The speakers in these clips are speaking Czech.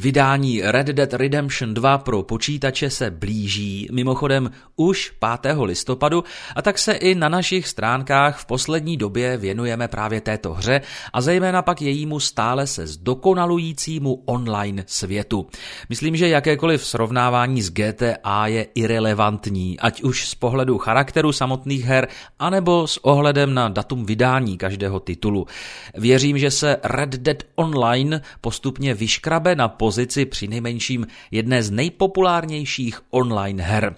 Vydání Red Dead Redemption 2 pro počítače se blíží, mimochodem už 5. listopadu, a tak se i na našich stránkách v poslední době věnujeme právě této hře a zejména pak jejímu stále se zdokonalujícímu online světu. Myslím, že jakékoliv srovnávání s GTA je irrelevantní, ať už z pohledu charakteru samotných her, anebo s ohledem na datum vydání každého titulu. Věřím, že se Red Dead Online postupně vyškrabe na pozici při nejmenším jedné z nejpopulárnějších online her.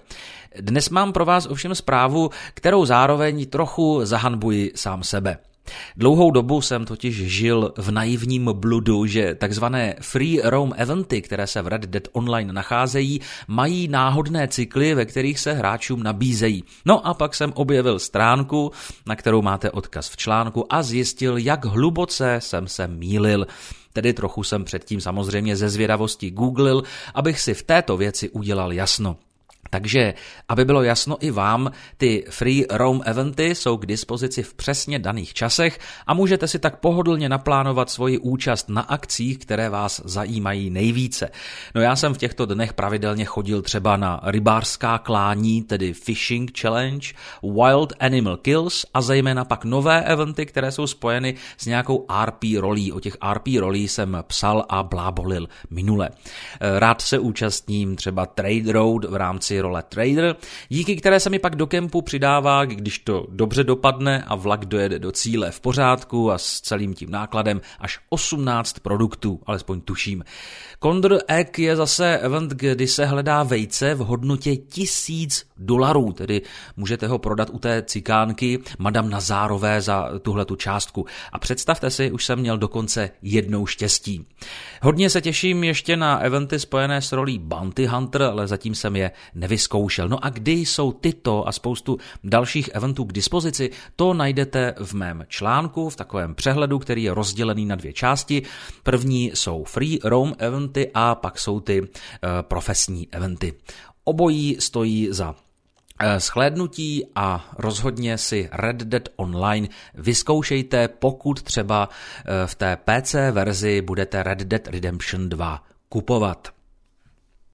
Dnes mám pro vás ovšem zprávu, kterou zároveň trochu zahanbuji sám sebe. Dlouhou dobu jsem totiž žil v naivním bludu, že takzvané free roam eventy, které se v Red Dead Online nacházejí, mají náhodné cykly, ve kterých se hráčům nabízejí. No a pak jsem objevil stránku, na kterou máte odkaz v článku a zjistil, jak hluboce jsem se mýlil. Tedy trochu jsem předtím samozřejmě ze zvědavosti googlil, abych si v této věci udělal jasno. Takže, aby bylo jasno i vám, ty free roam eventy jsou k dispozici v přesně daných časech a můžete si tak pohodlně naplánovat svoji účast na akcích, které vás zajímají nejvíce. No já jsem v těchto dnech pravidelně chodil třeba na rybářská klání, tedy Fishing Challenge, Wild Animal Kills a zejména pak nové eventy, které jsou spojeny s nějakou RP rolí. O těch RP rolí jsem psal a blábolil minule. Rád se účastním třeba Trade Road v rámci role trader, díky které se mi pak do kempu přidává, když to dobře dopadne a vlak dojede do cíle v pořádku a s celým tím nákladem až 18 produktů, alespoň tuším. Condor Egg je zase event, kdy se hledá vejce v hodnotě tisíc dolarů, tedy můžete ho prodat u té cikánky Madame Nazárové za tuhle tu částku. A představte si, už jsem měl dokonce jednou štěstí. Hodně se těším ještě na eventy spojené s rolí Bounty Hunter, ale zatím jsem je nevyzkoušel. No a kdy jsou tyto a spoustu dalších eventů k dispozici, to najdete v mém článku, v takovém přehledu, který je rozdělený na dvě části. První jsou free roam eventy a pak jsou ty uh, profesní eventy. Obojí stojí za eh, Schlédnutí a rozhodně si Red Dead Online vyzkoušejte, pokud třeba eh, v té PC verzi budete Red Dead Redemption 2 kupovat.